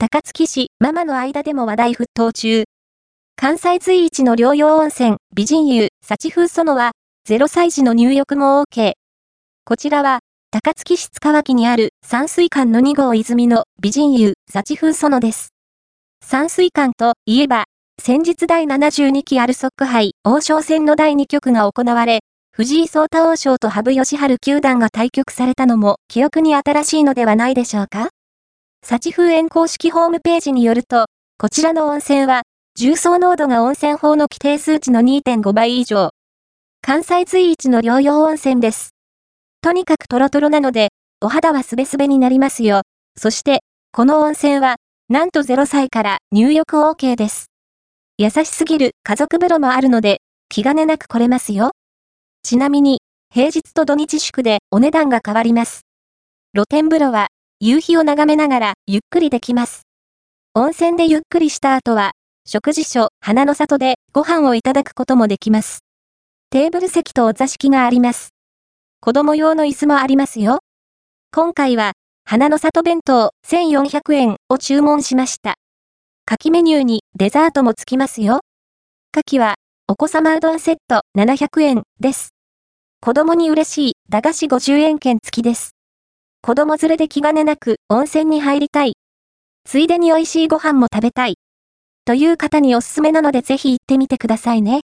高槻市ママの間でも話題沸騰中。関西随一の療養温泉、美人湯、幸風園は、0歳児の入浴も OK。こちらは、高槻市塚脇にある山水館の2号泉の美人湯、幸風園です。山水館といえば、先日第72期アルソック杯王将戦の第2局が行われ、藤井聡太王将と羽生善治九段が対局されたのも記憶に新しいのではないでしょうか？幸風園公式ホームページによると、こちらの温泉は、重曹濃度が温泉法の規定数値の2.5倍以上。関西随一の療養温泉です。とにかくトロトロなので、お肌はスベスベになりますよ。そして、この温泉は、なんと0歳から入浴 OK です。優しすぎる家族風呂もあるので、気兼ねなく来れますよ。ちなみに、平日と土日祝でお値段が変わります。露天風呂は、夕日を眺めながらゆっくりできます。温泉でゆっくりした後は、食事所、花の里でご飯をいただくこともできます。テーブル席とお座敷があります。子供用の椅子もありますよ。今回は、花の里弁当1400円を注文しました。牡蠣メニューにデザートもつきますよ。牡蠣は、お子様うどんセット700円です。子供に嬉しい駄菓子50円券付きです。子供連れで気兼ねなく温泉に入りたい。ついでに美味しいご飯も食べたい。という方におすすめなのでぜひ行ってみてくださいね。